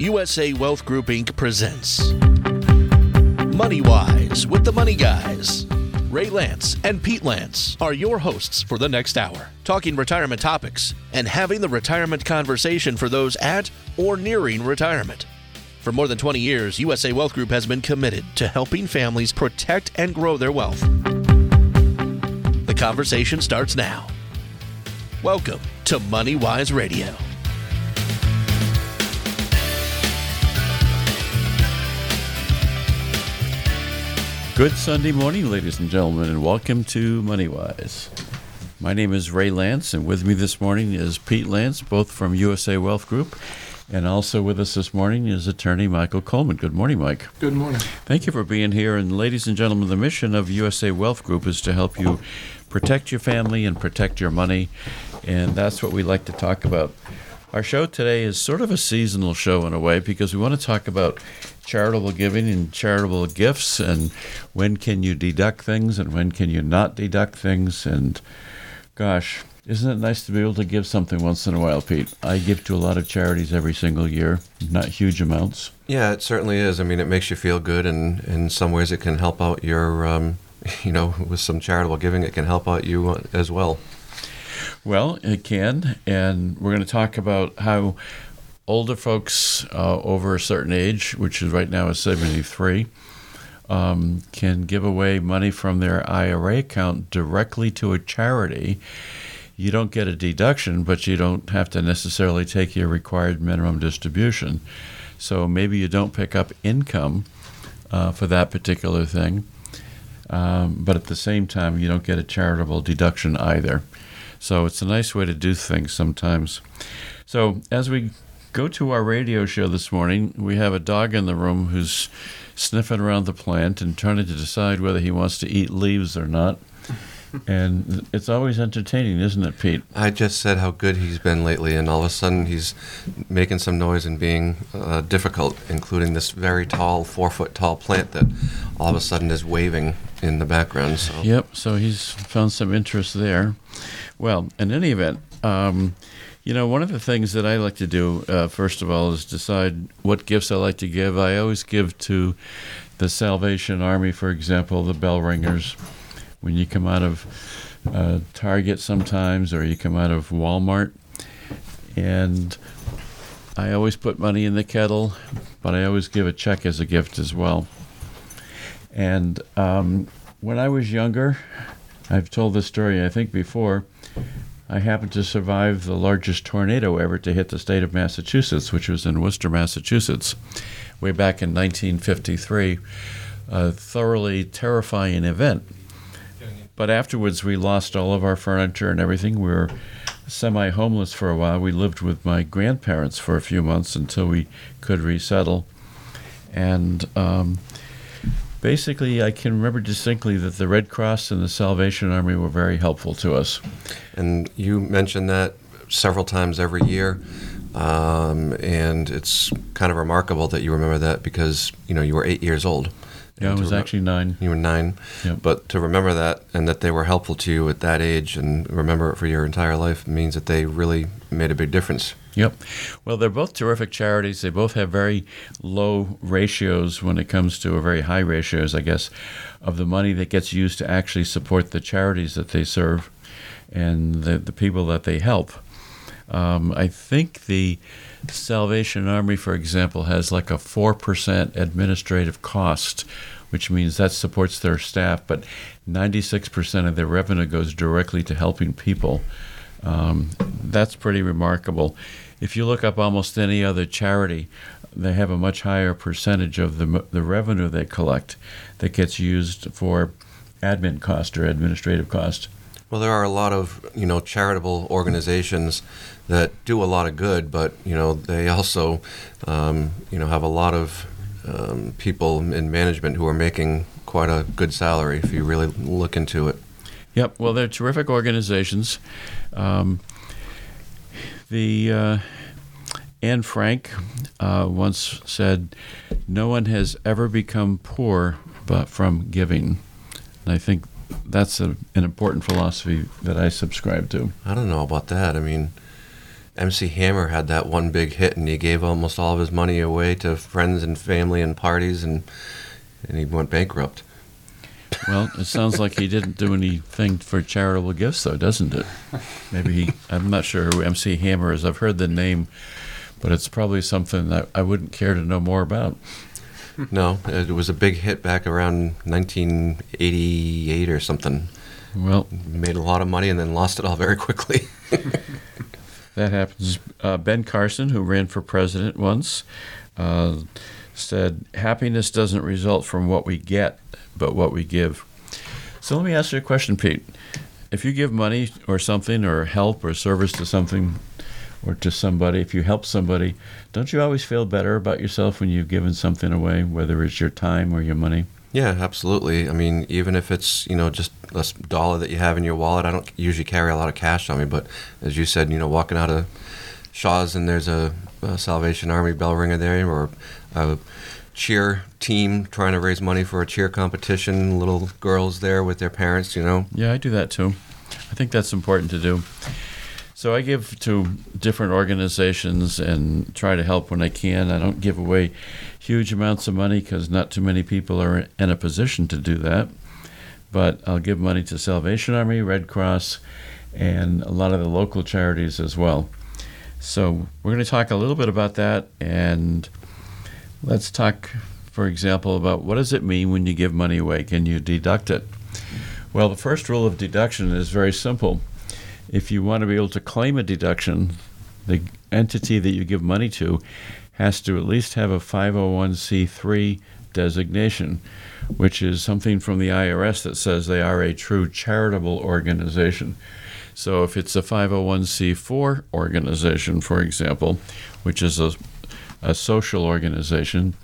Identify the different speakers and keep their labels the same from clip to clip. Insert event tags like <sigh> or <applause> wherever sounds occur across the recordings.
Speaker 1: USA Wealth Group Inc. presents Money Wise with the Money Guys. Ray Lance and Pete Lance are your hosts for the next hour, talking retirement topics and having the retirement conversation for those at or nearing retirement. For more than 20 years, USA Wealth Group has been committed to helping families protect and grow their wealth. The conversation starts now. Welcome to Money Wise Radio.
Speaker 2: Good Sunday morning, ladies and gentlemen, and welcome to MoneyWise. My name is Ray Lance, and with me this morning is Pete Lance, both from USA Wealth Group, and also with us this morning is attorney Michael Coleman. Good morning, Mike.
Speaker 3: Good morning.
Speaker 2: Thank you for being here. And ladies and gentlemen, the mission of USA Wealth Group is to help you protect your family and protect your money, and that's what we like to talk about. Our show today is sort of a seasonal show in a way because we want to talk about charitable giving and charitable gifts and when can you deduct things and when can you not deduct things and gosh isn't it nice to be able to give something once in a while pete i give to a lot of charities every single year not huge amounts
Speaker 4: Yeah, it certainly is. I mean, it makes you feel good, and in some ways, it can help out your, um, <laughs> you know, with some charitable giving, it can help out you as well.
Speaker 2: Well, it can, and we're going to talk about how older folks uh, over a certain age, which is right now is 73, um, can give away money from their IRA account directly to a charity. You don't get a deduction, but you don't have to necessarily take your required minimum distribution. So maybe you don't pick up income uh, for that particular thing, um, but at the same time, you don't get a charitable deduction either. So it's a nice way to do things sometimes. So as we go to our radio show this morning, we have a dog in the room who's sniffing around the plant and trying to decide whether he wants to eat leaves or not. And it's always entertaining, isn't it, Pete?
Speaker 4: I just said how good he's been lately, and all of a sudden, he's making some noise and being uh, difficult, including this very tall, four foot tall plant that all of a sudden is waving in the background. So.
Speaker 2: Yep, so he's found some interest there. Well, in any event, um, you know, one of the things that I like to do, uh, first of all, is decide what gifts I like to give. I always give to the Salvation Army, for example, the bell ringers. When you come out of uh, Target sometimes, or you come out of Walmart, and I always put money in the kettle, but I always give a check as a gift as well. And um, when I was younger, I've told this story, I think, before. I happened to survive the largest tornado ever to hit the state of Massachusetts, which was in Worcester, Massachusetts, way back in 1953. A thoroughly terrifying event. But afterwards, we lost all of our furniture and everything. We were semi homeless for a while. We lived with my grandparents for a few months until we could resettle. And um, basically, I can remember distinctly that the Red Cross and the Salvation Army were very helpful to us.
Speaker 4: And you mentioned that several times every year. Um, and it's kind of remarkable that you remember that because, you know, you were eight years old.
Speaker 2: Yeah, I was
Speaker 4: remem-
Speaker 2: actually nine.
Speaker 4: You were nine.
Speaker 2: Yep.
Speaker 4: But to remember that and that they were helpful to you at that age and remember it for your entire life means that they really made a big difference.
Speaker 2: Yep. Well, they're both terrific charities. They both have very low ratios when it comes to, or very high ratios, I guess, of the money that gets used to actually support the charities that they serve and the, the people that they help. Um, I think the Salvation Army, for example, has like a 4% administrative cost, which means that supports their staff, but 96% of their revenue goes directly to helping people. Um, that's pretty remarkable. If you look up almost any other charity, they have a much higher percentage of the, the revenue they collect that gets used for admin cost or administrative cost.
Speaker 4: Well, there are a lot of you know charitable organizations that do a lot of good, but you know they also um, you know have a lot of um, people in management who are making quite a good salary if you really look into it.
Speaker 2: Yep. Well, they're terrific organizations. Um, the uh, Anne Frank uh, once said, "No one has ever become poor but from giving." And I think that's a, an important philosophy that I subscribe to.
Speaker 4: I don't know about that. I mean, MC Hammer had that one big hit, and he gave almost all of his money away to friends and family and parties, and and he went bankrupt.
Speaker 2: Well, it sounds like he didn't do anything for charitable gifts, though, doesn't it? Maybe he. I'm not sure who MC Hammer is. I've heard the name, but it's probably something that I wouldn't care to know more about.
Speaker 4: No, it was a big hit back around 1988 or something.
Speaker 2: Well,
Speaker 4: Made a lot of money and then lost it all very quickly. <laughs>
Speaker 2: that happens. Uh, ben Carson, who ran for president once, uh, said, Happiness doesn't result from what we get, but what we give. So let me ask you a question, Pete. If you give money or something, or help or service to something, or to somebody, if you help somebody, don't you always feel better about yourself when you've given something away, whether it's your time or your money?
Speaker 4: yeah, absolutely. I mean, even if it's you know just a dollar that you have in your wallet, I don't usually carry a lot of cash on me. But as you said, you know, walking out of Shaw's and there's a, a Salvation Army bell ringer there, or a cheer team trying to raise money for a cheer competition, little girls there with their parents, you know.
Speaker 2: Yeah, I do that too. I think that's important to do. So I give to different organizations and try to help when I can. I don't give away huge amounts of money because not too many people are in a position to do that. But I'll give money to Salvation Army, Red Cross, and a lot of the local charities as well. So we're going to talk a little bit about that, and let's talk, for example, about what does it mean when you give money away? Can you deduct it? Well, the first rule of deduction is very simple. If you want to be able to claim a deduction, the entity that you give money to has to at least have a 501c3 designation, which is something from the IRS that says they are a true charitable organization. So if it's a 501c4 organization, for example, which is a, a social organization,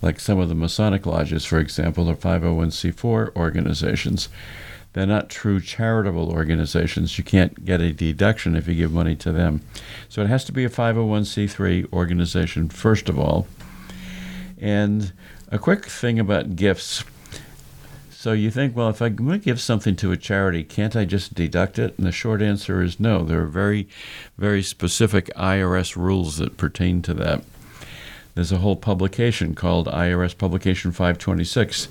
Speaker 2: like some of the Masonic lodges, for example, are 501c4 organizations. They're not true charitable organizations. You can't get a deduction if you give money to them. So it has to be a 501c3 organization, first of all. And a quick thing about gifts. So you think, well, if I'm going to give something to a charity, can't I just deduct it? And the short answer is no. There are very, very specific IRS rules that pertain to that. There's a whole publication called IRS Publication 526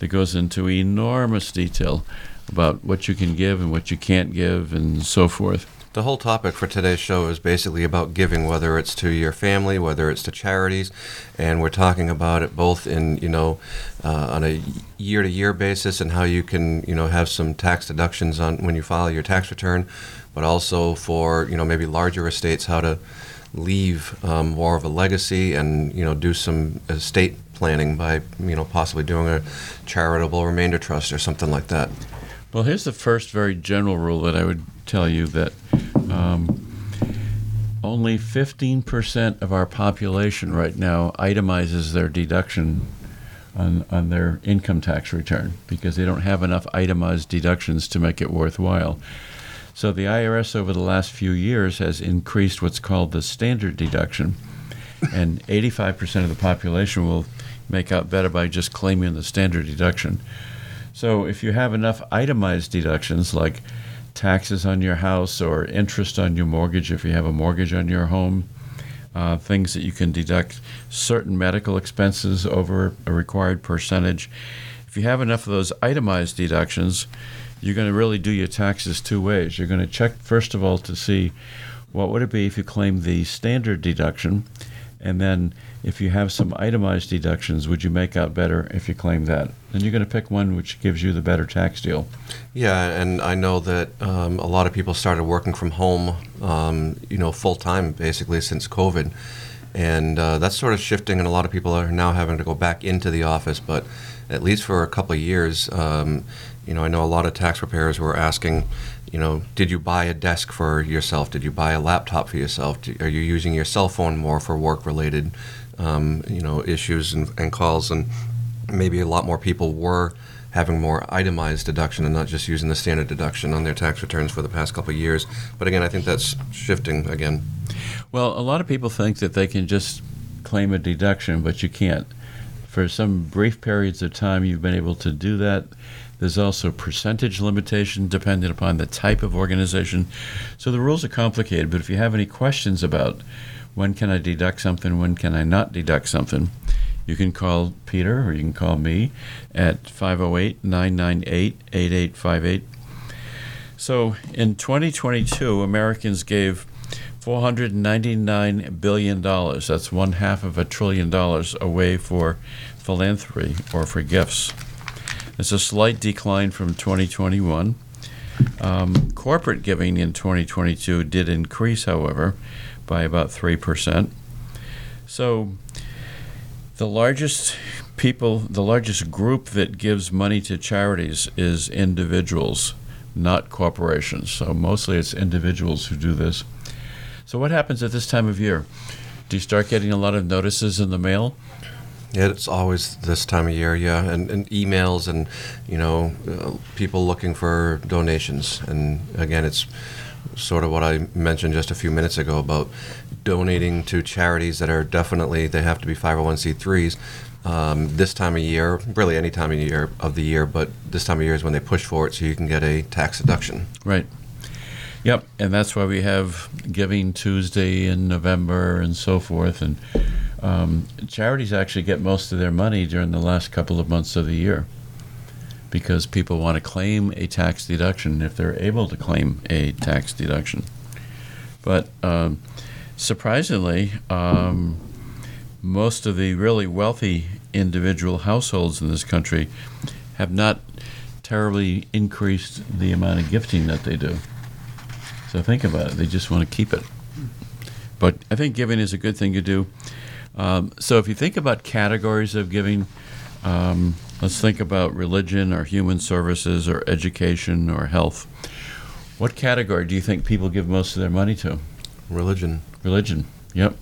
Speaker 2: that goes into enormous detail about what you can give and what you can't give and so forth.
Speaker 4: The whole topic for today's show is basically about giving, whether it's to your family, whether it's to charities, and we're talking about it both in you know uh, on a year-to-year basis and how you can you know have some tax deductions on when you file your tax return, but also for you know maybe larger estates how to leave um, more of a legacy and you know do some estate planning by you know possibly doing a charitable remainder trust or something like that.
Speaker 2: Well, here's the first very general rule that I would tell you that um, only 15% of our population right now itemizes their deduction on, on their income tax return because they don't have enough itemized deductions to make it worthwhile. So the IRS over the last few years has increased what's called the standard deduction, and 85% of the population will make out better by just claiming the standard deduction. So if you have enough itemized deductions like taxes on your house or interest on your mortgage if you have a mortgage on your home, uh, things that you can deduct certain medical expenses over a required percentage. If you have enough of those itemized deductions, you're going to really do your taxes two ways. You're going to check first of all to see what would it be if you claimed the standard deduction, and then if you have some itemized deductions, would you make out better if you claim that? Then you're going to pick one which gives you the better tax deal.
Speaker 4: Yeah, and I know that um, a lot of people started working from home, um, you know, full time basically since COVID, and uh, that's sort of shifting. And a lot of people are now having to go back into the office, but at least for a couple of years, um, you know, I know a lot of tax preparers were asking, you know, did you buy a desk for yourself? Did you buy a laptop for yourself? Do, are you using your cell phone more for work related, um, you know, issues and, and calls? And maybe a lot more people were having more itemized deduction and not just using the standard deduction on their tax returns for the past couple of years. But again, I think that's shifting again.
Speaker 2: Well, a lot of people think that they can just claim a deduction, but you can't. For some brief periods of time, you've been able to do that. There's also percentage limitation depending upon the type of organization. So the rules are complicated, but if you have any questions about when can I deduct something, when can I not deduct something, you can call Peter or you can call me at 508 998 8858. So in 2022, Americans gave $499 billion. That's one half of a trillion dollars away for philanthropy or for gifts. It's a slight decline from 2021. Um, corporate giving in 2022 did increase, however, by about 3%. So the largest people, the largest group that gives money to charities is individuals, not corporations. So mostly it's individuals who do this. So what happens at this time of year? Do you start getting a lot of notices in the mail?
Speaker 4: Yeah, it's always this time of year, yeah, and, and emails and you know uh, people looking for donations, and again, it's sort of what I mentioned just a few minutes ago about donating to charities that are definitely they have to be 501c3s. Um, this time of year, really any time of year of the year, but this time of year is when they push for it, so you can get a tax deduction.
Speaker 2: Right. Yep, and that's why we have Giving Tuesday in November and so forth. And um, charities actually get most of their money during the last couple of months of the year because people want to claim a tax deduction if they're able to claim a tax deduction. But um, surprisingly, um, most of the really wealthy individual households in this country have not terribly increased the amount of gifting that they do. So think about it. They just want to keep it. But I think giving is a good thing to do. Um, so if you think about categories of giving, um, let's think about religion or human services or education or health. What category do you think people give most of their money to?
Speaker 4: Religion.
Speaker 2: Religion. Yep.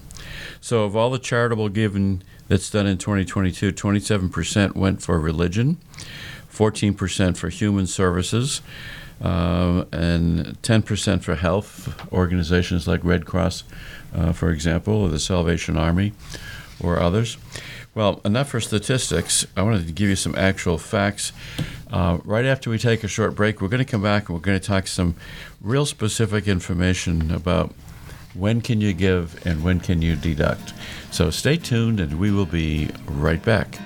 Speaker 2: So of all the charitable giving that's done in 2022, 27% went for religion, 14% for human services, uh, and 10% for health organizations like Red Cross, uh, for example, or the Salvation Army, or others. Well, enough for statistics. I wanted to give you some actual facts. Uh, right after we take a short break, we're going to come back and we're going to talk some real specific information about when can you give and when can you deduct. So stay tuned and we will be right back.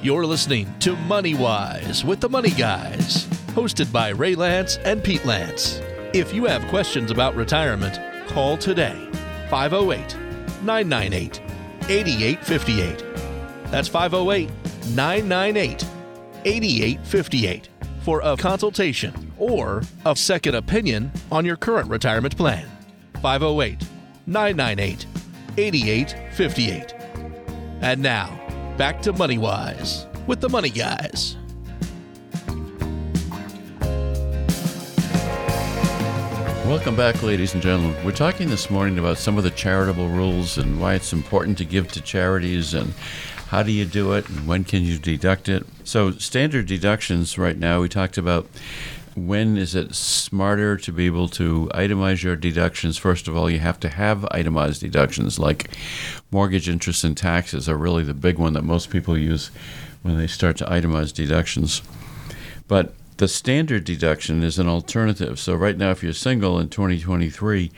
Speaker 1: You're listening to Money Wise with the Money Guys, hosted by Ray Lance and Pete Lance. If you have questions about retirement, call today 508 998 8858. That's 508 998 8858 for a consultation or a second opinion on your current retirement plan. 508 998 8858. And now, back to Money Wise with the Money Guys.
Speaker 2: Welcome back, ladies and gentlemen. We're talking this morning about some of the charitable rules and why it's important to give to charities and how do you do it and when can you deduct it. So, standard deductions right now, we talked about when is it smarter to be able to itemize your deductions? First of all, you have to have itemized deductions like mortgage interest and taxes are really the big one that most people use when they start to itemize deductions. But the standard deduction is an alternative. So right now, if you're single in 2023,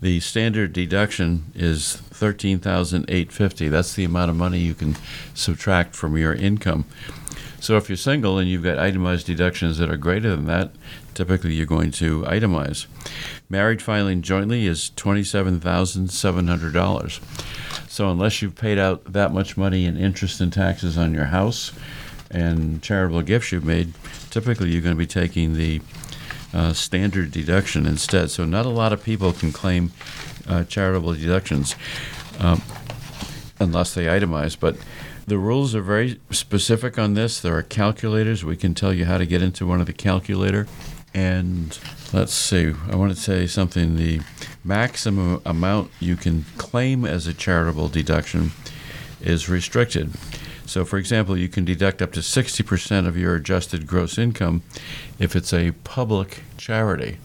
Speaker 2: the standard deduction is 13,850. That's the amount of money you can subtract from your income. So if you're single and you've got itemized deductions that are greater than that, typically you're going to itemize. Married filing jointly is $27,700. So unless you've paid out that much money in interest and taxes on your house and charitable gifts you've made, typically you're going to be taking the uh, standard deduction instead. So not a lot of people can claim uh, charitable deductions um, unless they itemize, but the rules are very specific on this. There are calculators. We can tell you how to get into one of the calculator. And let's see, I want to say something. The maximum amount you can claim as a charitable deduction is restricted. So, for example, you can deduct up to 60% of your adjusted gross income if it's a public charity,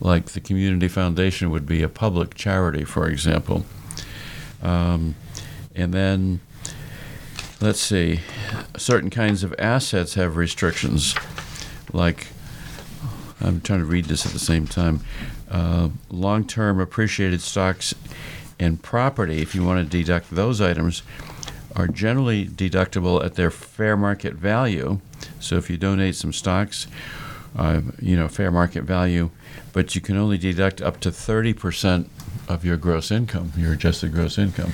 Speaker 2: like the Community Foundation would be a public charity, for example. Um, and then let's see, certain kinds of assets have restrictions, like I'm trying to read this at the same time. Uh, long-term appreciated stocks and property, if you want to deduct those items, are generally deductible at their fair market value. So if you donate some stocks, uh, you know, fair market value, but you can only deduct up to 30% of your gross income, your adjusted gross income.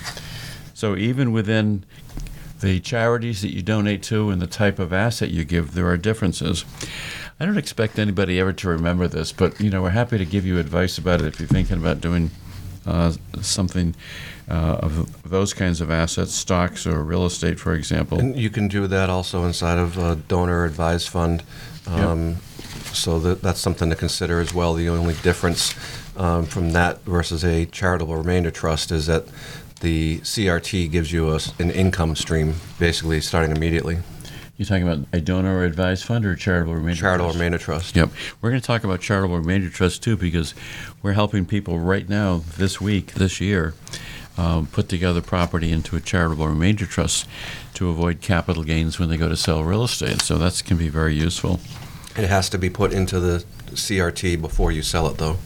Speaker 2: So even within the charities that you donate to and the type of asset you give, there are differences. I don't expect anybody ever to remember this, but you know we're happy to give you advice about it if you're thinking about doing something uh, of those kinds of assets, stocks or real estate, for example.
Speaker 4: And you can do that also inside of a donor advised fund. Um, yep. So that, that's something to consider as well. The only difference um, from that versus a charitable remainder trust is that the CRT gives you a, an income stream basically starting immediately.
Speaker 2: You're talking about a donor or advised fund or charitable remainder
Speaker 4: charitable
Speaker 2: trust?
Speaker 4: remainder trust.
Speaker 2: Yep. We're going to talk about charitable remainder trust too because we're helping people right now, this week, this year, um, put together property into a charitable remainder trust to avoid capital gains when they go to sell real estate. So that can be very useful.
Speaker 4: It has to be put into the CRT before you sell it, though.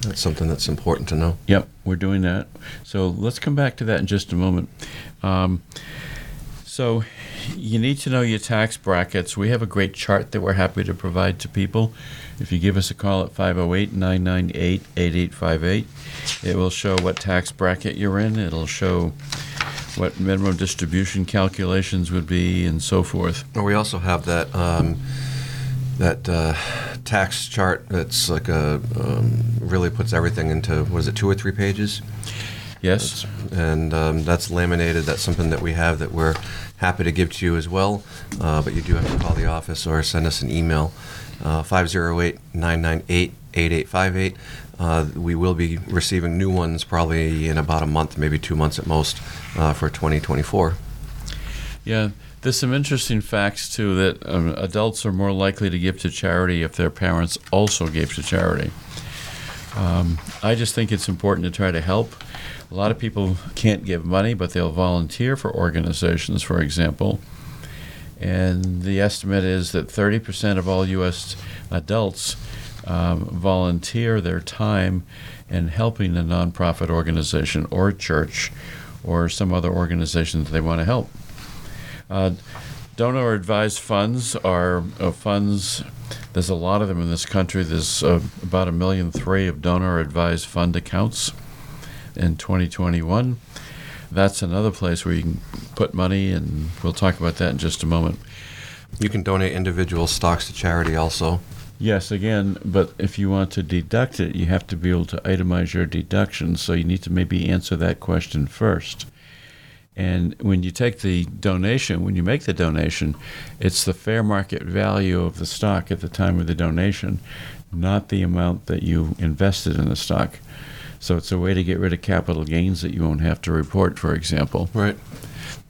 Speaker 4: That's something that's important to know.
Speaker 2: Yep, we're doing that. So let's come back to that in just a moment. Um, so you need to know your tax brackets. We have a great chart that we're happy to provide to people. If you give us a call at 508 998 8858, it will show what tax bracket you're in. It'll show what minimum distribution calculations would be and so forth.
Speaker 4: We also have that. Um, that uh, tax chart that's like a um, really puts everything into was it two or three pages
Speaker 2: yes
Speaker 4: that's, and um, that's laminated that's something that we have that we're happy to give to you as well uh, but you do have to call the office or send us an email uh, 508-998-8858 uh, we will be receiving new ones probably in about a month maybe two months at most uh, for 2024
Speaker 2: yeah there's some interesting facts too that um, adults are more likely to give to charity if their parents also gave to charity. Um, I just think it's important to try to help. A lot of people can't give money, but they'll volunteer for organizations, for example. And the estimate is that 30% of all U.S. adults um, volunteer their time in helping a nonprofit organization or church or some other organization that they want to help. Uh, donor advised funds are uh, funds. There's a lot of them in this country. There's uh, about a million three of donor advised fund accounts in 2021. That's another place where you can put money, and we'll talk about that in just a moment.
Speaker 4: You can donate individual stocks to charity also.
Speaker 2: Yes, again, but if you want to deduct it, you have to be able to itemize your deductions. So you need to maybe answer that question first. And when you take the donation, when you make the donation, it's the fair market value of the stock at the time of the donation, not the amount that you invested in the stock. So it's a way to get rid of capital gains that you won't have to report, for example.
Speaker 4: Right.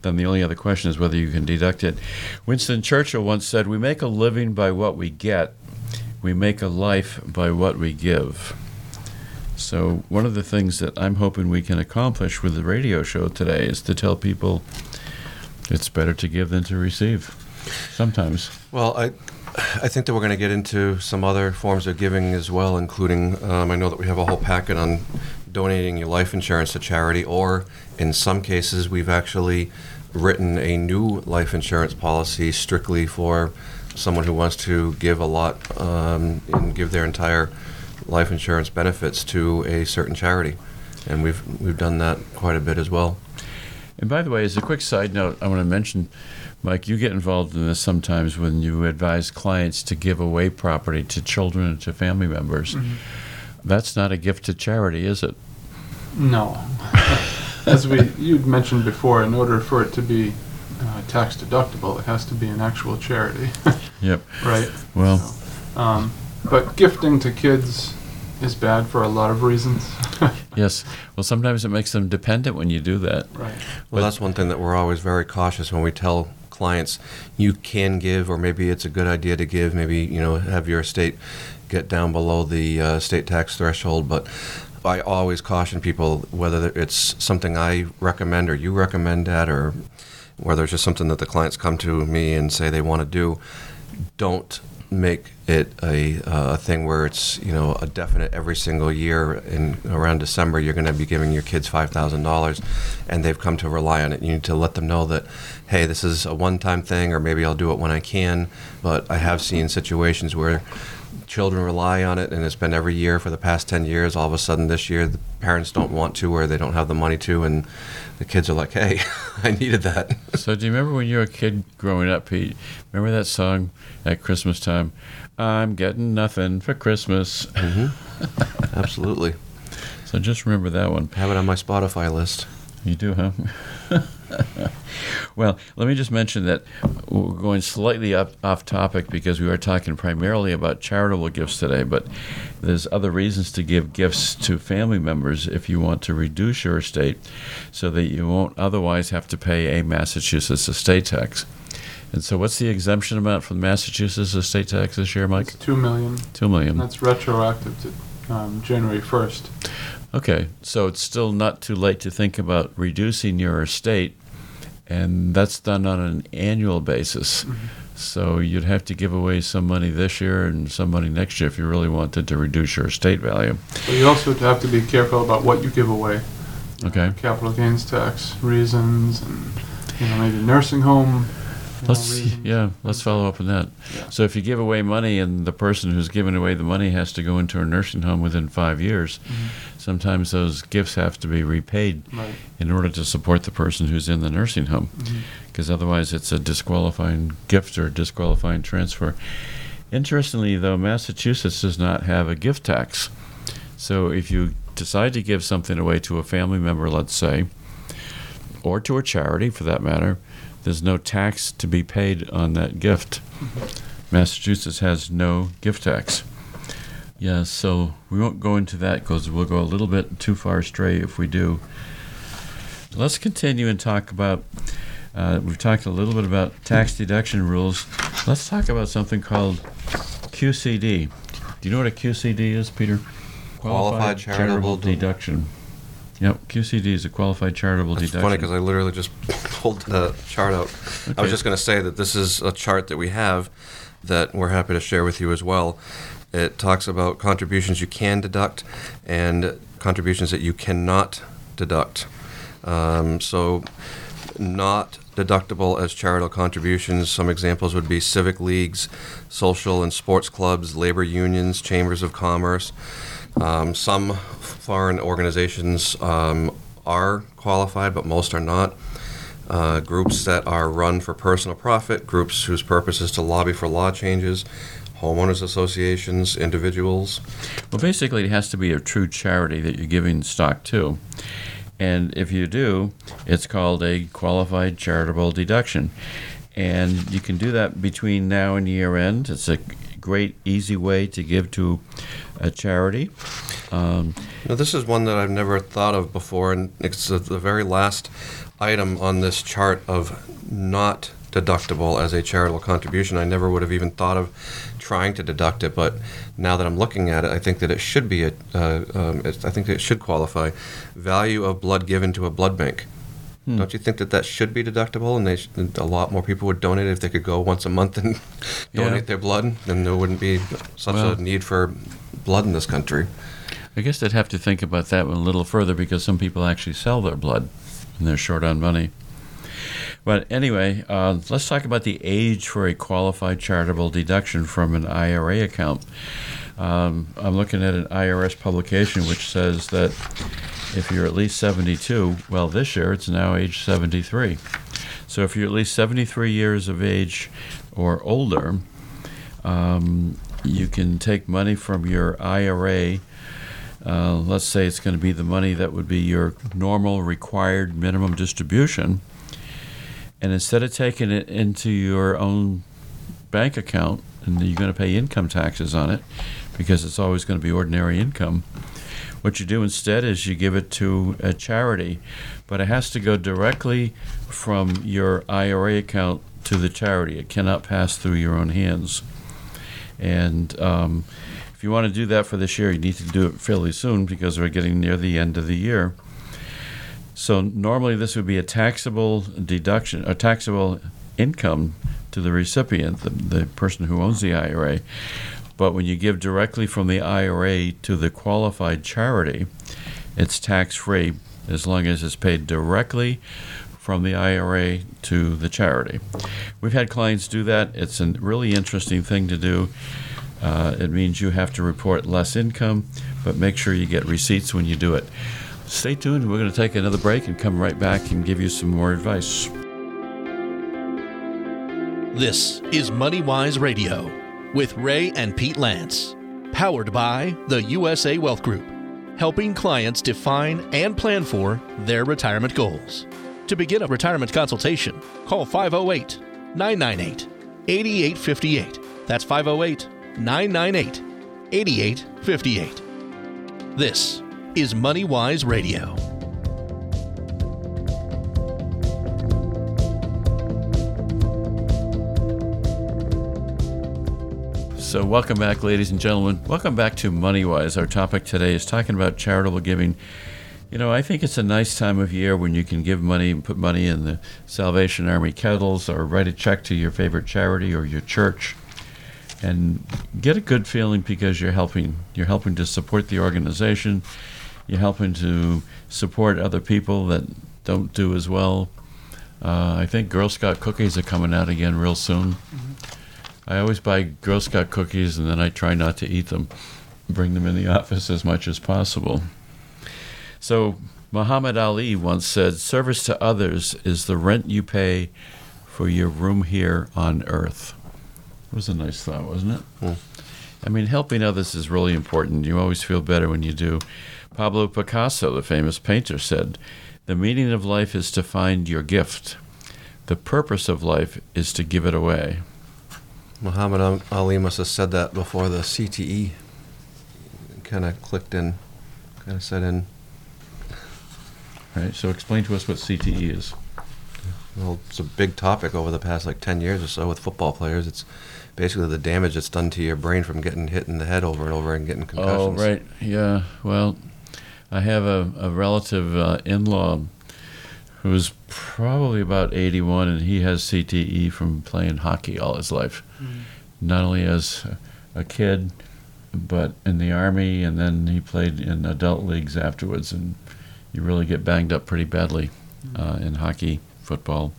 Speaker 2: Then the only other question is whether you can deduct it. Winston Churchill once said, We make a living by what we get, we make a life by what we give. So, one of the things that I'm hoping we can accomplish with the radio show today is to tell people it's better to give than to receive. Sometimes.
Speaker 4: Well, I. I think that we're going to get into some other forms of giving as well, including um, I know that we have a whole packet on donating your life insurance to charity, or in some cases, we've actually written a new life insurance policy strictly for someone who wants to give a lot um, and give their entire life insurance benefits to a certain charity, and we've we've done that quite a bit as well.
Speaker 2: And by the way, as a quick side note, I want to mention, Mike, you get involved in this sometimes when you advise clients to give away property to children and to family members. Mm-hmm. That's not a gift to charity, is it?
Speaker 3: No. <laughs> As we you'd mentioned before, in order for it to be uh, tax deductible, it has to be an actual charity. <laughs>
Speaker 2: yep.
Speaker 3: Right.
Speaker 2: Well. So,
Speaker 3: um, but gifting to kids is bad for a lot of reasons. <laughs>
Speaker 2: yes. Well, sometimes it makes them dependent when you do that.
Speaker 3: Right.
Speaker 4: Well, but that's one thing that we're always very cautious when we tell clients you can give, or maybe it's a good idea to give. Maybe you know have your estate get down below the uh, state tax threshold, but. I always caution people whether it's something I recommend or you recommend that, or whether it's just something that the clients come to me and say they want to do, don't make it a, uh, a thing where it's you know a definite every single year in around December you're going to be giving your kids five thousand dollars, and they've come to rely on it. You need to let them know that, hey, this is a one-time thing, or maybe I'll do it when I can. But I have seen situations where children rely on it, and it's been every year for the past 10 years. All of a sudden, this year, the parents don't want to, or they don't have the money to, and the kids are like, hey, <laughs> I needed that.
Speaker 2: So, do you remember when you were a kid growing up, Pete? Remember that song at Christmas time? I'm getting nothing for Christmas.
Speaker 4: Mm-hmm. <laughs> Absolutely.
Speaker 2: So, just remember that one.
Speaker 4: I have it on my Spotify list.
Speaker 2: You do, huh? <laughs> well, let me just mention that we're going slightly up, off topic because we are talking primarily about charitable gifts today, but there's other reasons to give gifts to family members if you want to reduce your estate so that you won't otherwise have to pay a Massachusetts estate tax. And so, what's the exemption amount for the Massachusetts estate tax this year, Mike?
Speaker 3: It's two million.
Speaker 2: Two million.
Speaker 3: That's retroactive to um, January first.
Speaker 2: Okay, so it's still not too late to think about reducing your estate, and that's done on an annual basis.
Speaker 3: Mm-hmm.
Speaker 2: So you'd have to give away some money this year and some money next year if you really wanted to reduce your estate value.
Speaker 3: But you also have to be careful about what you give away.
Speaker 2: Okay.
Speaker 3: Capital gains tax reasons and, you know, maybe nursing home.
Speaker 2: Let's yeah, let's follow up on that.
Speaker 3: Yeah.
Speaker 2: So if you give away money and the person who's giving away the money has to go into a nursing home within five years,
Speaker 3: Mhm.
Speaker 2: sometimes those gifts have to be repaid
Speaker 3: Right.
Speaker 2: in order to support the person who's in the nursing home. Because otherwise it's a disqualifying gift or disqualifying transfer. Interestingly, though, Massachusetts does not have a gift tax. So if you decide to give something away to a family member, let's say, or to a charity for that matter, there's no tax to be paid on that gift. Massachusetts has no gift tax. Yeah, so we won't go into that because we'll go a little bit too far astray if we do. Let's continue and talk about. Uh, we've talked a little bit about tax deduction rules. Let's talk about something called QCD. Do you know what a QCD is, Peter?
Speaker 4: Qualified Charitable De-
Speaker 2: Deduction. Yep, QCD is a qualified charitable
Speaker 4: It's
Speaker 2: deduction.
Speaker 4: funny because I literally just <laughs> pulled the chart out. I
Speaker 2: Okay.
Speaker 4: was just going to say that this is a chart that we have that we're happy to share with you as well. It talks about contributions you can deduct and contributions that you cannot deduct. Um, so, not deductible as charitable contributions. Some examples would be civic leagues, social and sports clubs, labor unions, chambers of commerce. Um, some foreign organizations um, are qualified, but most are not. Uh, groups that are run for personal profit, groups whose purpose is to lobby for law changes, homeowners associations, individuals.
Speaker 2: Well, basically, it has to be a true charity that you're giving stock to. And if you do, it's called a qualified charitable deduction. And you can do that between now and year end. It's a great, easy way to give to a charity. Um,
Speaker 4: Now, this is one that I've never thought of before, and it's the, very last item on this chart of not deductible as a charitable contribution. I never would have even thought of trying to deduct it, but now that I'm looking at it, I think that it should be a. Uh, um, it's, I think that it should qualify. Value of blood given to a blood bank.
Speaker 2: Hmm.
Speaker 4: Don't you think that that should be deductible, and they sh- a lot more people would donate if they could go once a month and <laughs>
Speaker 2: Yeah.
Speaker 4: donate their blood? And then there wouldn't be such
Speaker 2: Well-
Speaker 4: a need for blood in this country.
Speaker 2: I guess they'd have to think about that one a little further because some people actually sell their blood and they're short on money. But anyway, uh, let's talk about the age for a qualified charitable deduction from an IRA account. Um, I'm looking at an IRS publication which says that if you're at least 72, well, this year it's now age 73. So if you're at least 73 years of age or older, um, you can take money from your IRA. Uh, let's say it's going to be the money that would be your normal required minimum distribution. And instead of taking it into your own bank account, and you're going to pay income taxes on it because it's always going to be ordinary income, what you do instead is you give it to a charity, but it has to go directly from your IRA account to the charity. It cannot pass through your own hands. And um, if you want to do that for this year, you need to do it fairly soon because we're getting near the end of the year. So normally this would be a taxable deduction, a taxable income to the recipient, the, the person who owns the IRA. But when you give directly from the IRA to the qualified charity, it's tax free as long as it's paid directly from the IRA to the charity. We've had clients do that. It's a really interesting thing to do. Uh, it means you have to report less income, but make sure you get receipts when you do it. Stay tuned. We're going to take another break and come right back and give you some more advice.
Speaker 1: This is MoneyWise Radio with Ray and Pete Lance, powered by the USA Wealth Group, helping clients define and plan for their retirement goals. To begin a retirement consultation, call 508 998 8858. That's 508 998 8858. This is MoneyWise Radio.
Speaker 2: So, welcome back, ladies and gentlemen. Welcome back to MoneyWise. Our topic today is talking about charitable giving. You know, I think it's a nice time of year when you can give money and put money in the Salvation Army kettles or write a check to your favorite charity or your church and get a good feeling because you're helping you're helping to support the organization. You're helping to support other people that don't do as well. Uh, I think Girl Scout cookies are coming out again real soon. I always buy Girl Scout cookies and then I try not to eat them, bring them in the office as much as possible. So, Muhammad Ali once said, Service to others is the rent you pay for your room here on earth. It was a nice thought, wasn't it? I mean, helping others is really important. You always feel better when you do. Pablo Picasso, the famous painter, said, The meaning of life is to find your gift. The purpose of life is to give it away.
Speaker 4: Muhammad Ali must have said that before the CTE kind of clicked in, kind of set in.
Speaker 2: All right, So explain to us what CTE is.
Speaker 4: Well, it's a big topic over the past like 10 years or so with football players. It's basically the damage that's done to your brain from getting hit in the head over and over and getting concussions.
Speaker 2: Oh,
Speaker 4: concussions.
Speaker 2: right. Yeah. Well, I have a, a relative uh, in law who's probably about 81, and he has CTE from playing hockey all his life. Not only as a- a kid, but in the Army, and then he played in adult leagues afterwards. And you really get banged up pretty badly uh, in hockey, football,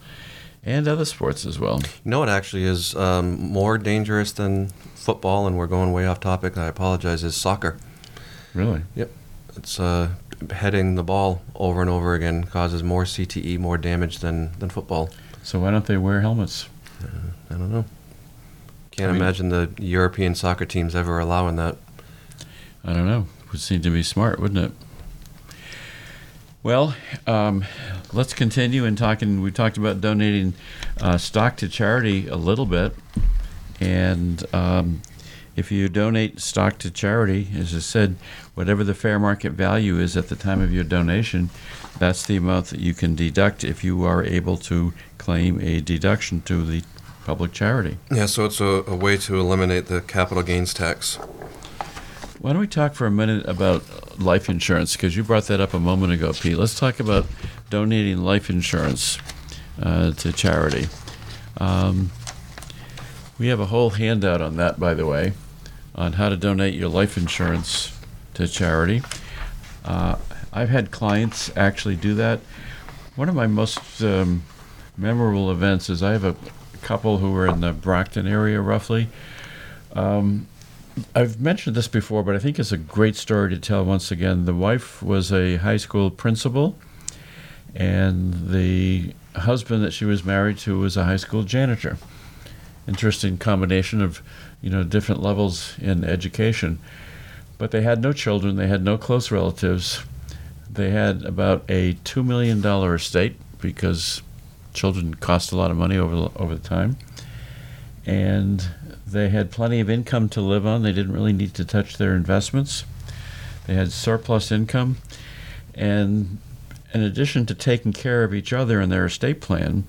Speaker 2: and other sports as well.
Speaker 4: You know what actually is um, more dangerous than football, and we're going way off topic, I apologize, is soccer.
Speaker 2: Really? Yep.
Speaker 4: It's uh, heading the ball over and over again causes more CTE, more damage than, than football.
Speaker 2: So why don't they wear helmets?
Speaker 4: I don't know. Can't
Speaker 2: I mean-
Speaker 4: imagine the European soccer teams ever allowing that.
Speaker 2: I don't know. Would seem to be smart, wouldn't it? Well, um, let's continue in talking. We talked about donating uh, stock to charity a little bit, and um, if you donate stock to charity, as I said, whatever the fair market value is at the time of your donation, that's the amount that you can deduct if you are able to claim a deduction to the public charity.
Speaker 4: Yeah, so it's a, a way to eliminate the capital gains tax.
Speaker 2: Why don't we talk for a minute about life insurance? Because you brought that up a moment ago, Pete. Let's talk about donating life insurance uh, to charity. Um, we have a whole handout on that, by the way, on how to donate your life insurance to charity. Uh, I've had clients actually do that. One of my most um, memorable events is I have a couple who are in the Brockton area, roughly. Um, I've mentioned this before, but I think it's a great story to tell once again. The wife was a high school principal, and the husband that she was married to was a high school janitor. Interesting combination of, you know, different levels in education. But they had no children, they had no close relatives. They had about a $2 million estate because children cost a lot of money over, over the time. And they had plenty of income to live on. They didn't really need to touch their investments. They had surplus income. And in addition to taking care of each other and their estate plan,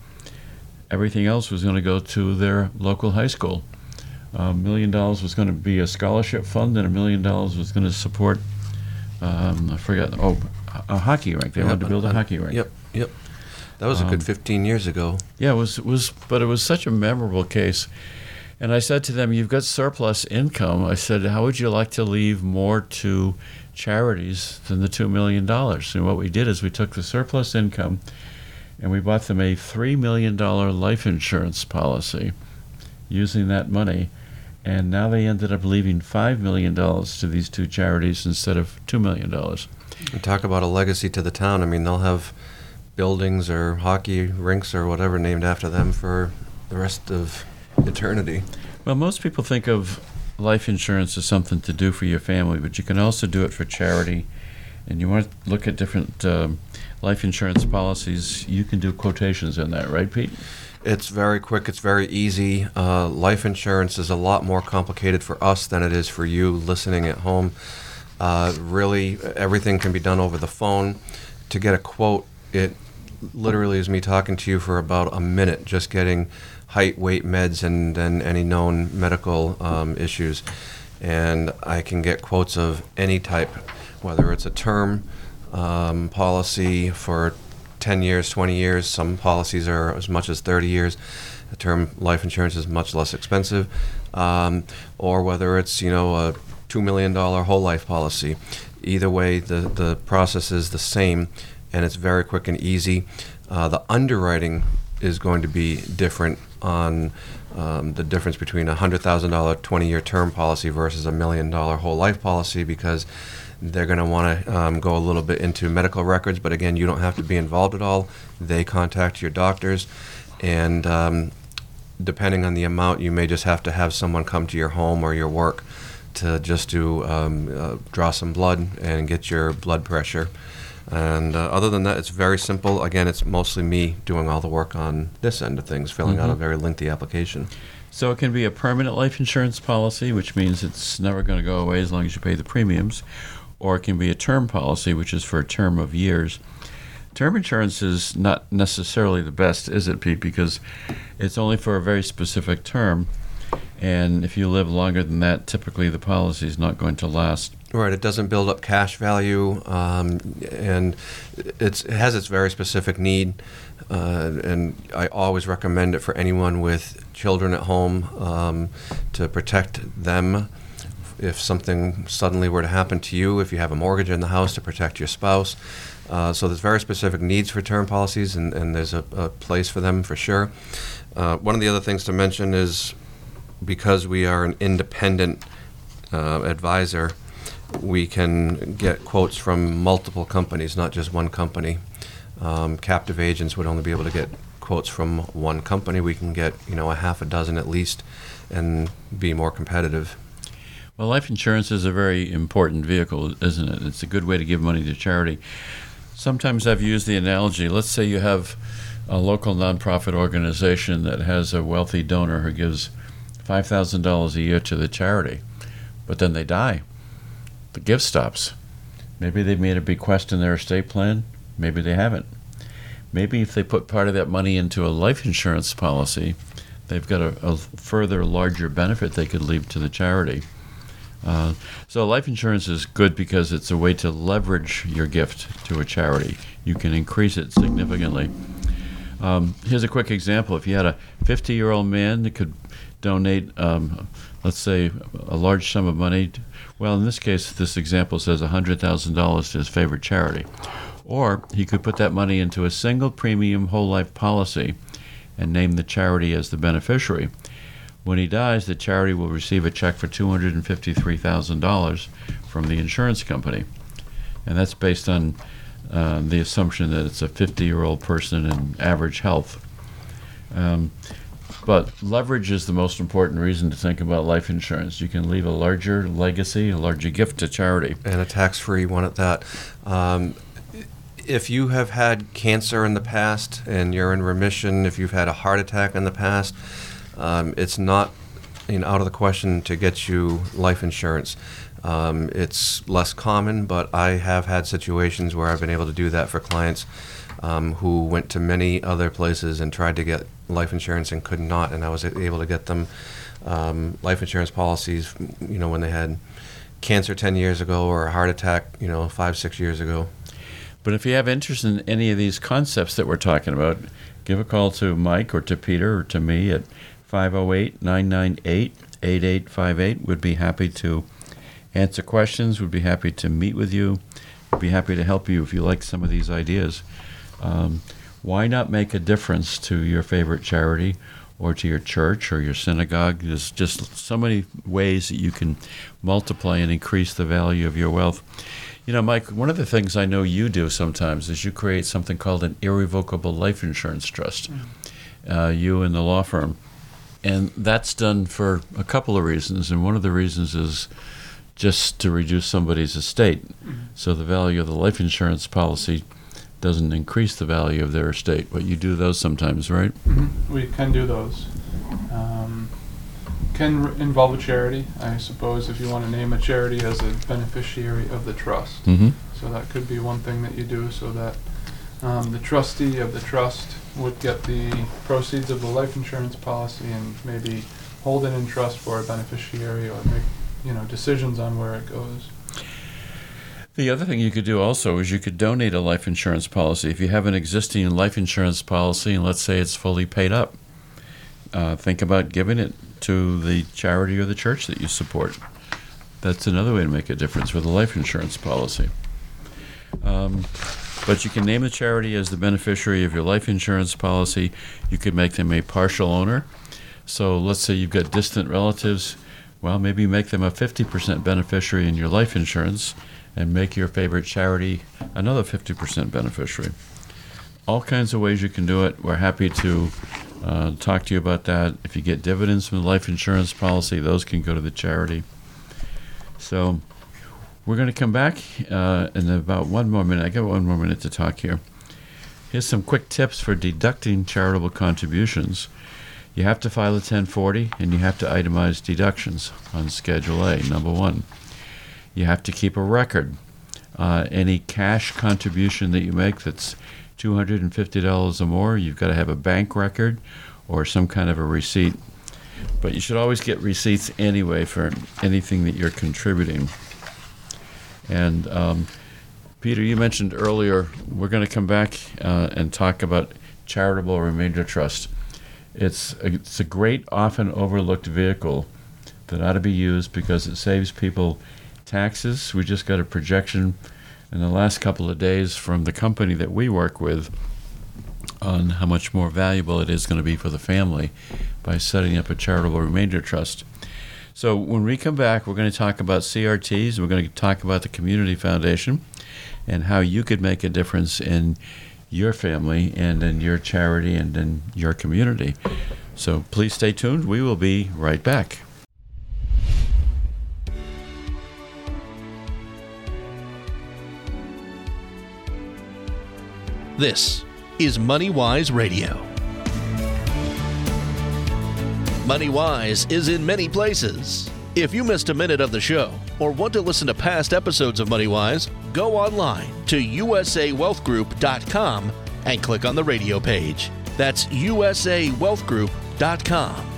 Speaker 2: everything else was going to go to their local high school. A million dollars was going to be a scholarship fund, and a million dollars was going to support, um, I forgot, oh, a hockey rink. They wanted to build a hockey rink.
Speaker 4: Yep, yep. That was a
Speaker 2: Um,
Speaker 4: good 15 years ago.
Speaker 2: Yeah, it was it was, but it was such a memorable case. And I said to them, "You've got surplus income." I said, "How would you like to leave more to charities than the two million dollars?" And what we did is we took the surplus income, and we bought them a three million dollar life insurance policy, using that money. And now they ended up leaving five million dollars to these two charities instead of two million dollars.
Speaker 4: And talk about a legacy to the town. I mean, they'll have buildings or hockey rinks or whatever named after them for the rest of eternity.
Speaker 2: Well, most people think of life insurance as something to do for your family, but you can also do it for charity. And you want to look at different um, life insurance policies, you can do quotations in that, right, Pete?
Speaker 4: It's very quick. It's very easy. Uh, life insurance is a lot more complicated for us than it is for you listening at home. Uh, really, everything can be done over the phone. To get a quote, it literally is me talking to you for about a minute, just getting height, weight, meds, and then any known medical um, issues. And I can get quotes of any type, whether it's a term um, policy for 10 years, 20 years. Some policies are as much as 30 years. The term life insurance is much less expensive. Um, or whether it's, you know, a $2 million whole life policy. Either way, the, the process is the same and it's very quick and easy. Uh, the underwriting is going to be different on um, the difference between a $100,000 20 year term policy versus a million dollar whole life policy because they're going to want to um, go a little bit into medical records, but again, you don't have to be involved at all. They contact your doctors, and um, depending on the amount, you may just have to have someone come to your home or your work to just do um, uh, draw some blood and get your blood pressure. And uh, other than that, it's very simple. Again, it's mostly me doing all the work on this end of things, filling out a
Speaker 2: Mhm.
Speaker 4: very lengthy application.
Speaker 2: So it can be a permanent life insurance policy, which means it's never going to go away as long as you pay the premiums, or it can be a term policy, which is for a term of years. Term insurance is not necessarily the best, is it, Pete? Because it's only for a very specific term, and if you live longer than that, typically the policy is not going to last.
Speaker 4: Right, it doesn't build up cash value, um, and it has its very specific need. Uh, and I always recommend it for anyone with children at home um, to protect them if something suddenly were to happen to you, if you have a mortgage in the house, to protect your spouse. Uh, so there's very specific needs for term policies, and, and there's a, a place for them for sure. Uh, one of the other things to mention is because we are an independent uh, advisor, we can get quotes from multiple companies, not just one company. Um, captive agents would only be able to get quotes from one company. We can get, you know, a half a dozen at least and be more competitive.
Speaker 2: Well, life insurance is a very important vehicle, isn't it? It's a good way to give money to charity. Sometimes I've used the analogy let's say you have a local nonprofit organization that has a wealthy donor who gives $5,000 a year to the charity, but then they die. The gift stops. Maybe they've made a bequest in their estate plan, maybe they haven't. Maybe if they put part of that money into a life insurance policy, they've got a, a further larger benefit they could leave to the charity. Uh, so life insurance is good because it's a way to leverage your gift to a charity. You can increase it significantly. Um, here's a quick example. If you had a 50-year-old man that could donate, um, let's say, a large sum of money, t- well, in this case, this example says $100,000 to his favorite charity. Or he could put that money into a single premium whole life policy and name the charity as the beneficiary. When he dies, the charity will receive a check for $253,000 from the insurance company. And that's based on uh, the assumption that it's a 50 year old person in average health. Um, but leverage is the most important reason to think about life insurance. You can leave a larger legacy, a larger gift to charity.
Speaker 4: and a tax-free one at that. Um, if you have had cancer in the past and you're in remission, if you've had a heart attack in the past, um, it's not you know, out of the question to get you life insurance. Um, it's less common, but I have had situations where I've been able to do that for clients um, who went to many other places and tried to get life insurance and could not, and I was able to get them um, life insurance policies. You know, when they had cancer 10 years ago or a heart attack, you know, five, six years ago.
Speaker 2: But if you have interest in any of these concepts that we're talking about, give a call to Mike or to Peter or to me at 508 998 8858. We'd be happy to answer questions. We'd be happy to meet with you. We'd be happy to help you if you like some of these ideas. Um, why not make a difference to your favorite charity or to your church or your synagogue? There's just so many ways that you can multiply and increase the value of your wealth. You know, Mike, one of the things I know you do sometimes is you create something called an irrevocable life insurance trust, uh, you and the law firm. And that's done for a couple of reasons. And one of the reasons is just to reduce somebody's estate. So the value of the life insurance policy doesn't increase the value of their estate. But you do those sometimes, right?
Speaker 3: Mhm. We can do those. Um, can r- involve a charity, I suppose, if you want to name a charity as a beneficiary of the trust.
Speaker 2: Mm-hmm.
Speaker 3: So that could be one thing that you do so that um, the trustee of the trust would get the proceeds of the life insurance policy and maybe hold it in trust for a beneficiary or make, you know, decisions on where it goes.
Speaker 2: The other thing you could do also is you could donate a life insurance policy. If you have an existing life insurance policy and let's say it's fully paid up, uh, think about giving it to the charity or the church that you support. That's another way to make a difference with a life insurance policy. Um, but you can name the charity as the beneficiary of your life insurance policy. You could make them a partial owner. So let's say you've got distant relatives. Well, maybe make them a 50% beneficiary in your life insurance and make your favorite charity another 50% beneficiary. All kinds of ways you can do it. We're happy to uh, talk to you about that. If you get dividends from the life insurance policy, those can go to the charity. So we're going to come back uh, in about one more minute. I got one more minute to talk here. Here's some quick tips for deducting charitable contributions. You have to file a 1040 and you have to itemize deductions on Schedule A, number one. You have to keep a record. Uh, any cash contribution that you make that's $250 or more, you've got to have a bank record or some kind of a receipt. But you should always get receipts anyway for anything that you're contributing. And um, Peter, you mentioned earlier we're going to come back uh, and talk about charitable remainder trust. It's a, it's a great, often overlooked vehicle that ought to be used because it saves people taxes. We just got a projection in the last couple of days from the company that we work with on how much more valuable it is going to be for the family by setting up a charitable remainder trust. So when we come back, we're going to talk about CRTs. We're going to talk about the Community Foundation and how you could make a difference in your family and in your charity and in your community. So please stay tuned. We will be right back.
Speaker 1: This is MoneyWise Radio. MoneyWise is in many places. If you missed a minute of the show or want to listen to past episodes of MoneyWise, go online to usawealthgroup.com and click on the radio page. That's usawealthgroup.com.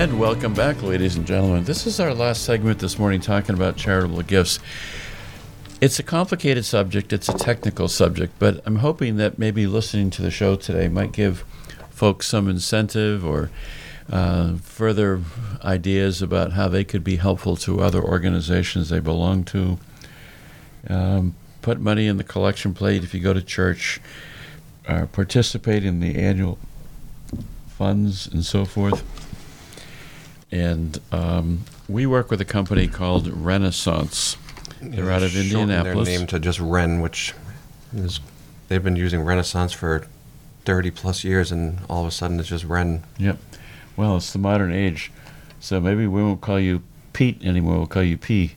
Speaker 2: And welcome back, ladies and gentlemen. This is our last segment this morning talking about charitable gifts. It's a complicated subject, it's a technical subject, but I'm hoping that maybe listening to the show today might give folks some incentive or uh, further ideas about how they could be helpful to other organizations they belong to. Um, put money in the collection plate if you go to church, uh, participate in the annual funds and so forth. And um, we work with a company called Renaissance. They're out of Indianapolis.
Speaker 4: Their name to just Ren, which is they've been using Renaissance for 30 plus years, and all of a sudden it's just Ren.
Speaker 2: Yep. Well, it's the modern age. So maybe we won't call you Pete anymore. We'll call you P.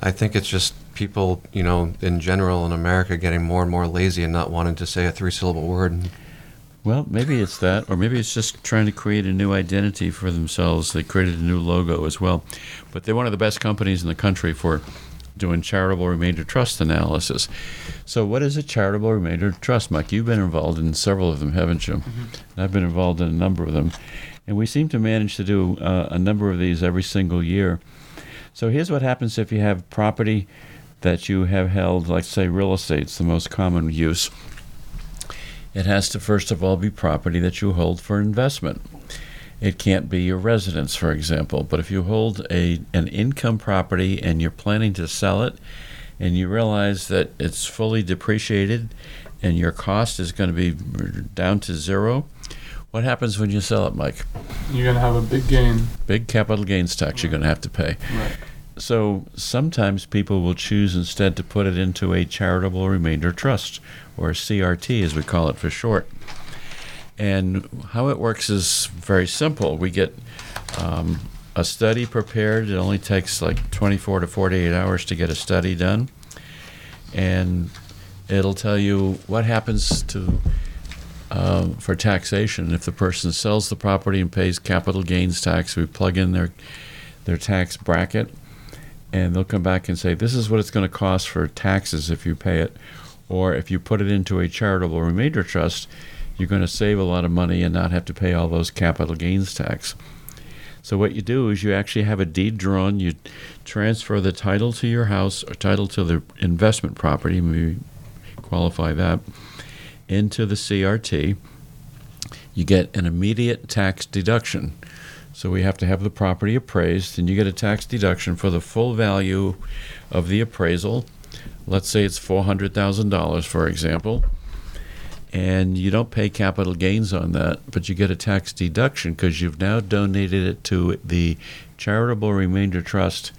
Speaker 4: I think it's just people, you know, in general in America getting more and more lazy and not wanting to say a three syllable word.
Speaker 2: Well, maybe it's that, or maybe it's just trying to create a new identity for themselves. They created a new logo as well. But they're one of the best companies in the country for doing charitable remainder trust analysis. So, what is a charitable remainder trust, Mike? You've been involved in several of them, haven't you? Mm-hmm. And I've been involved in a number of them. And we seem to manage to do uh, a number of these every single year. So here's what happens if you have property that you have held, like say real estate's the most common use. It has to first of all be property that you hold for investment. It can't be your residence, for example. But if you hold a an income property and you're planning to sell it, and you realize that it's fully depreciated, and your cost is going to be down to zero, what happens when you sell it, Mike?
Speaker 3: You're gonna have a big gain.
Speaker 2: Big capital gains tax you're going to have to pay.
Speaker 3: Right.
Speaker 2: So sometimes people will choose instead to put it into a charitable remainder trust, or CRT as we call it for short. And how it works is very simple. We get um, a study prepared. It only takes like 24 to 48 hours to get a study done. And it'll tell you what happens to um, for taxation if the person sells the property and pays capital gains tax. We plug in their their tax bracket, and they'll come back and say this is what it's going to cost for taxes if you pay it, or if you put it into a charitable remainder trust, you're going to save a lot of money and not have to pay all those capital gains tax. So what you do is you actually have a deed drawn. You transfer the title to your house or title to the investment property. We qualify that into the CRT. You get an immediate tax deduction. So we have to have the property appraised, and you get a tax deduction for the full value of the appraisal. Let's say it's four hundred thousand dollars, for example and you don't pay capital gains on that, but you get a tax deduction because you've now donated it to the charitable remainder trust.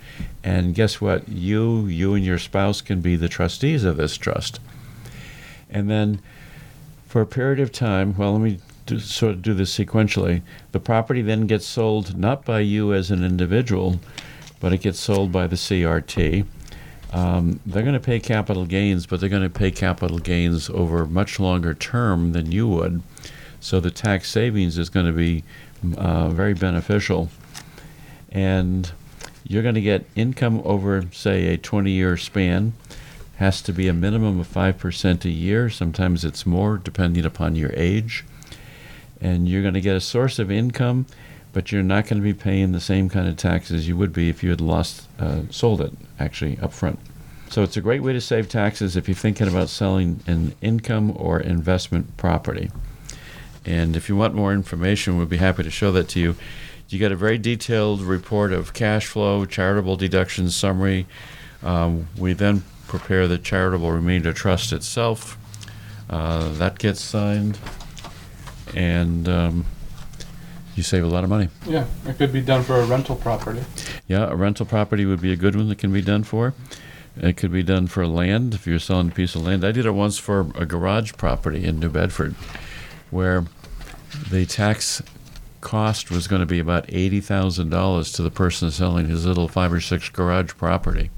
Speaker 2: And guess what? You, you and your spouse can be the trustees of this trust. And then for a period of time, well, let me do, sort of do this sequentially. The property then gets sold not by you as an individual, but it gets sold by the CRT um, they're going to pay capital gains, but they're going to pay capital gains over a much longer term than you would. So the tax savings is going to be uh, very beneficial. And you're going to get income over, say, a 20 year span. Has to be a minimum of 5% a year. Sometimes it's more, depending upon your age. And you're going to get a source of income, but you're not going to be paying the same kind of taxes you would be if you had lost, uh, sold it actually up front. So it's a great way to save taxes if you're thinking about selling an income or investment property. And if you want more information, we'd be happy to show that to you. You get a very detailed report of cash flow, charitable deductions summary. Um, we then prepare the charitable remainder trust itself. Uh, that gets signed, and um, you save a lot of money.
Speaker 3: Yeah, it could be done for a rental property.
Speaker 2: Yeah, a rental property would be a good one that can be done for. It could be done for land if you're selling a piece of land. I did it once for a garage property in New Bedford where the tax cost was going to be about $80,000 to the person selling his little five or six garage property.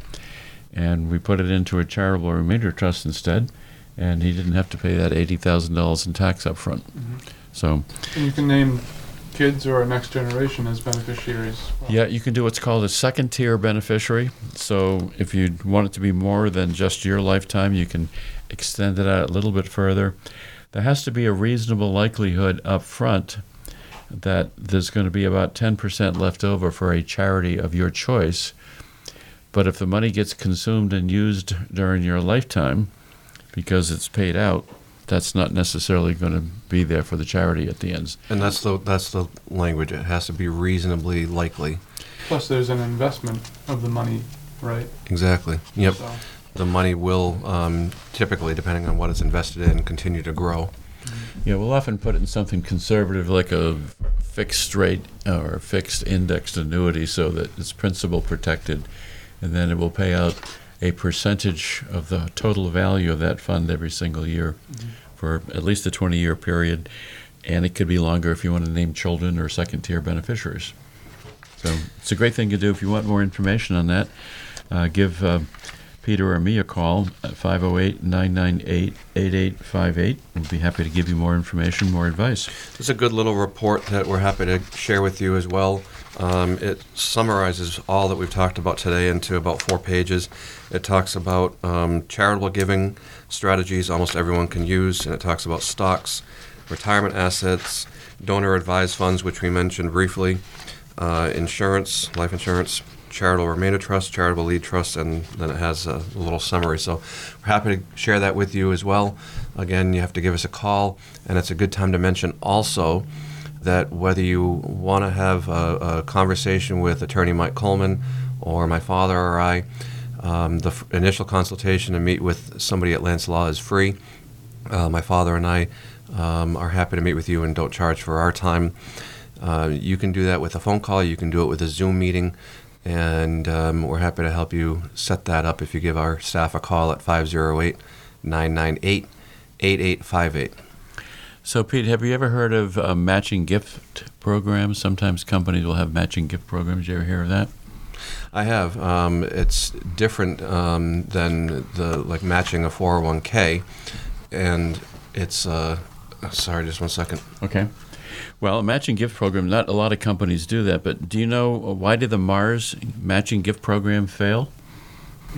Speaker 2: And we put it into a charitable remainder trust instead, and he didn't have to pay that $80,000 in tax up front. Mm-hmm. So,
Speaker 3: And you can name kids or next generation as beneficiaries. Well,
Speaker 2: Yeah, you can do what's called a second tier beneficiary. So if you want it to be more than just your lifetime, you can extend it out a little bit further. There has to be a reasonable likelihood up front that there's going to be about 10% left over for a charity of your choice. But if the money gets consumed and used during your lifetime because it's paid out, that's not necessarily going to be there for the charity at the end.
Speaker 4: And that's the that's the language. It has to be reasonably likely.
Speaker 3: Plus, there's an investment of the money, right?
Speaker 4: Exactly. Yep.
Speaker 3: So,
Speaker 4: The money will um, typically, depending on what it's invested in, continue to grow.
Speaker 2: Yeah, we'll often put it in something conservative like a fixed rate or fixed indexed annuity so that it's principal protected, and then it will pay out a percentage of the total value of that fund every single year for at least a 20 year period. And it could be longer if you want to name children or second tier beneficiaries. So it's a great thing to do. If you want more information on that, uh, give uh, Peter or me a call at 508 998 8858. We'll be happy to give you more information, more advice.
Speaker 4: It's a good little report that we're happy to share with you as well. Um, it summarizes all that we've talked about today into about four pages. It talks about um, charitable giving strategies almost everyone can use, and it talks about stocks, retirement assets, donor advised funds, which we mentioned briefly, uh, insurance, life insurance, charitable remainder trust, charitable lead trust, and then it has a little summary. So we're happy to share that with you as well. Again, you have to give us a call, and it's a good time to mention also that whether you want to have a, a conversation with attorney Mike Coleman or my father or I, um, the f- initial consultation to meet with somebody at Lance Law is free. Uh, my father and I um, are happy to meet with you and don't charge for our time. Uh, you can do that with a phone call, you can do it with a Zoom meeting, and um, we're happy to help you set that up if you give our staff a call at 508 998 8858.
Speaker 2: So, Pete, have you ever heard of uh, matching gift programs? Sometimes companies will have matching gift programs. You ever hear of that?
Speaker 4: I have. Um, it's different um, than the like matching a 401k, and it's. Uh, sorry, just one second.
Speaker 2: Okay. Well, a matching gift program, not a lot of companies do that, but do you know uh, why did the Mars matching gift program fail?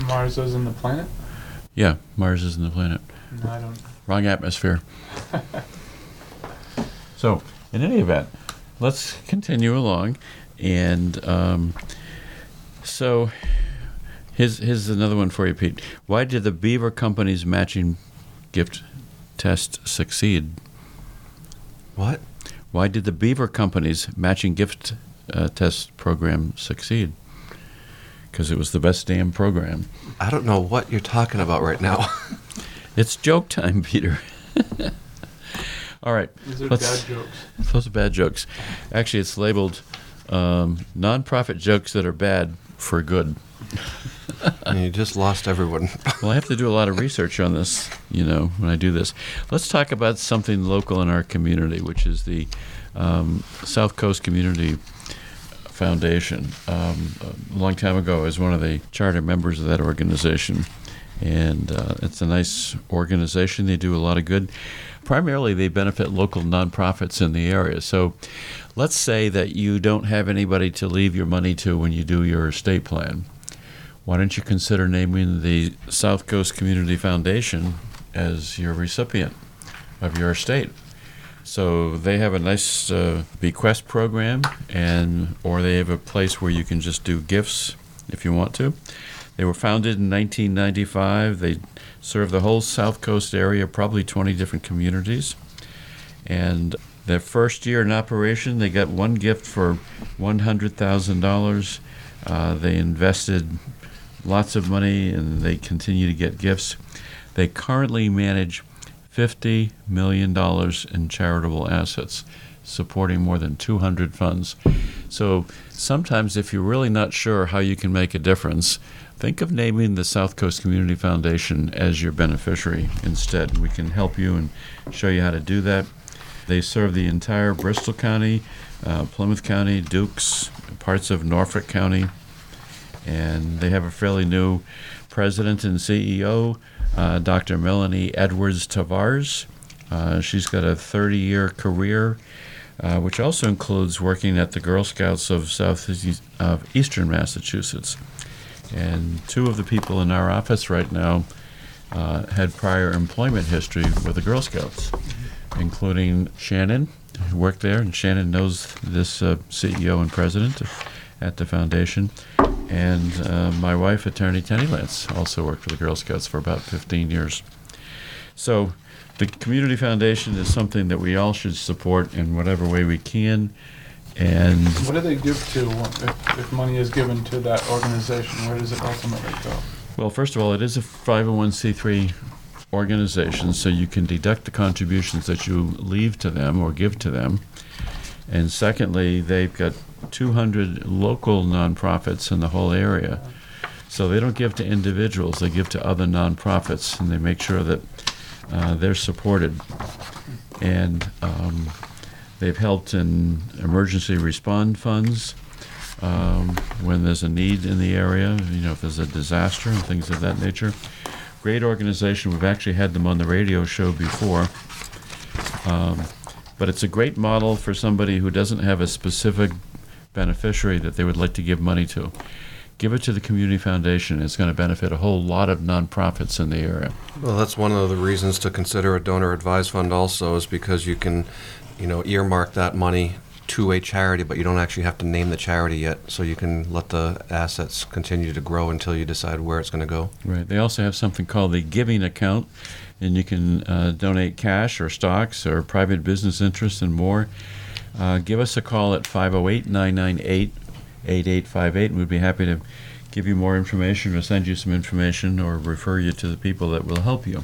Speaker 3: Mars isn't the planet?
Speaker 2: Yeah, Mars isn't the planet.
Speaker 3: No, I don't.
Speaker 2: Wrong atmosphere. <laughs> so, in any event, let's continue along. And um, so, here's, here's another one for you, Pete. Why did the Beaver Company's matching gift test succeed?
Speaker 4: What?
Speaker 2: Why did the Beaver Company's matching gift uh, test program succeed? Because it was the best damn program.
Speaker 4: I don't know what you're talking about right now. <laughs>
Speaker 2: It's joke time, Peter. <laughs> All right.
Speaker 3: These are
Speaker 2: Let's-
Speaker 3: bad jokes.
Speaker 2: Those are bad jokes. Actually, it's labeled um, nonprofit jokes that are bad for good. <laughs> <laughs>
Speaker 4: you just lost everyone. <laughs>
Speaker 2: Well, I have to do a lot of research on this, you know, when I do this. Let's talk about something local in our community, which is the um, South Coast Community Foundation. Um, a long time ago, I was one of the charter members of that organization, and uh, it's a nice organization. They do a lot of good. Primarily, they benefit local nonprofits in the area. So, let's say that you don't have anybody to leave your money to when you do your estate plan why don't you consider naming the South Coast Community Foundation as your recipient of your estate? So they have a nice uh, bequest program, and or they have a place where you can just do gifts if you want to. They were founded in 1995. They serve the whole South Coast area, probably 20 different communities. And their first year in operation, they got one gift for $100,000. Uh, they invested lots of money and they continue to get gifts. They currently manage $50 million in charitable assets, supporting more than 200 funds. So sometimes, if you're really not sure how you can make a difference, think of naming the South Coast Community Foundation as your beneficiary instead. We can help you and show you how to do that. They serve the entire Bristol County, uh, Plymouth County, Dukes, parts of Norfolk County, and they have a fairly new president and CEO, uh, Dr. Melanie Edwards Tavares. Uh, she's got a 30 year career, uh, which also includes working at the Girl Scouts of Southeast of Eastern Massachusetts. And two of the people in our office right now uh, had prior employment history with the Girl Scouts, including Shannon, who worked there, and Shannon knows this uh, CEO and president at the foundation. And uh, my wife, attorney Tenny Lance, also worked for the Girl Scouts for about 15 years. So the Community Foundation is something that we all should support in whatever way we can. And
Speaker 3: What do they give to if, if money is given to that organization? Where does it ultimately go?
Speaker 2: Well, first of all, it is a 501c3 organization, so you can deduct the contributions that you leave to them or give to them. And secondly, they've got 200 local nonprofits in the whole area. So they don't give to individuals, they give to other nonprofits, and they make sure that uh, they're supported. And um, they've helped in emergency respond funds um, when there's a need in the area, you know, if there's a disaster and things of that nature. Great organization. We've actually had them on the radio show before. Um, but it's a great model for somebody who doesn't have a specific beneficiary that they would like to give money to. Give it to the community foundation. It's going to benefit a whole lot of nonprofits in the area.
Speaker 4: Well, that's one of the reasons to consider a donor advised fund also is because you can, you know, earmark that money to a charity, but you don't actually have to name the charity yet. So you can let the assets continue to grow until you decide where it's going to go.
Speaker 2: Right. They also have something called the giving account, and you can uh, donate cash or stocks or private business interests and more. Uh, give us a call at 508 998 8858, and we'd be happy to give you more information or send you some information or refer you to the people that will help you.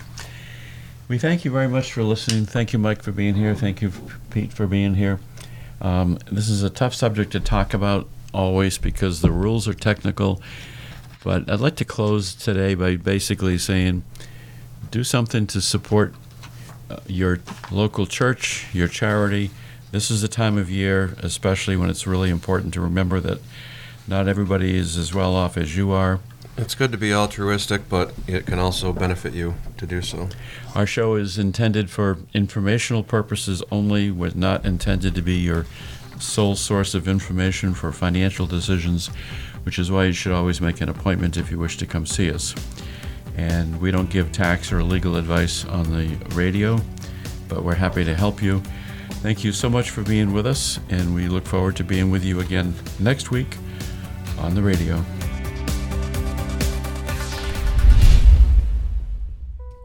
Speaker 2: We thank you very much for listening. Thank you, Mike, for being here. Thank you, Pete, for being here. Um, this is a tough subject to talk about always because the rules are technical. But I'd like to close today by basically saying do something to support uh, your local church, your charity. This is the time of year, especially when it's really important to remember that not everybody is as well off as you are.
Speaker 4: It's good to be altruistic, but it can also benefit you to do so.
Speaker 2: Our show is intended for informational purposes only, was not intended to be your sole source of information for financial decisions, which is why you should always make an appointment if you wish to come see us. And we don't give tax or legal advice on the radio, but we're happy to help you. Thank you so much for being with us, and we look forward to being with you again next week on the radio.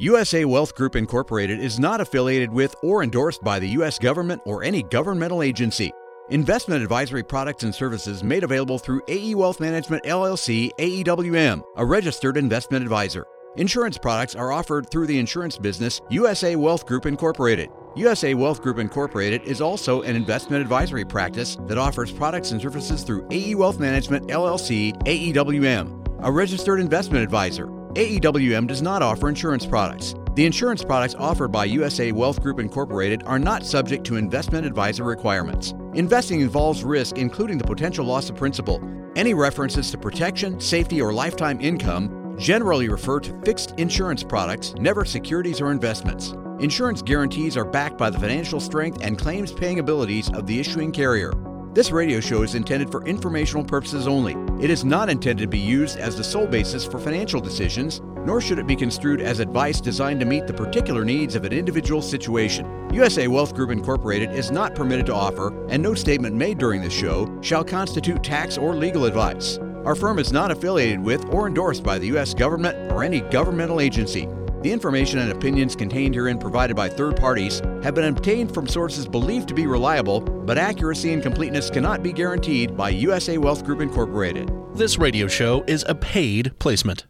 Speaker 5: USA Wealth Group Incorporated is not affiliated with or endorsed by the U.S. government or any governmental agency. Investment advisory products and services made available through AE Wealth Management LLC AEWM, a registered investment advisor. Insurance products are offered through the insurance business USA Wealth Group Incorporated. USA Wealth Group Incorporated is also an investment advisory practice that offers products and services through AE Wealth Management LLC AEWM, a registered investment advisor. AEWM does not offer insurance products. The insurance products offered by USA Wealth Group Incorporated are not subject to investment advisor requirements. Investing involves risk, including the potential loss of principal. Any references to protection, safety, or lifetime income generally refer to fixed insurance products, never securities or investments. Insurance guarantees are backed by the financial strength and claims paying abilities of the issuing carrier. This radio show is intended for informational purposes only. It is not intended to be used as the sole basis for financial decisions, nor should it be construed as advice designed to meet the particular needs of an individual situation. USA Wealth Group Incorporated is not permitted to offer, and no statement made during this show shall constitute tax or legal advice. Our firm is not affiliated with or endorsed by the U.S. government or any governmental agency. The information and opinions contained herein provided by third parties have been obtained from sources believed to be reliable, but accuracy and completeness cannot be guaranteed by USA Wealth Group Incorporated.
Speaker 1: This radio show is a paid placement.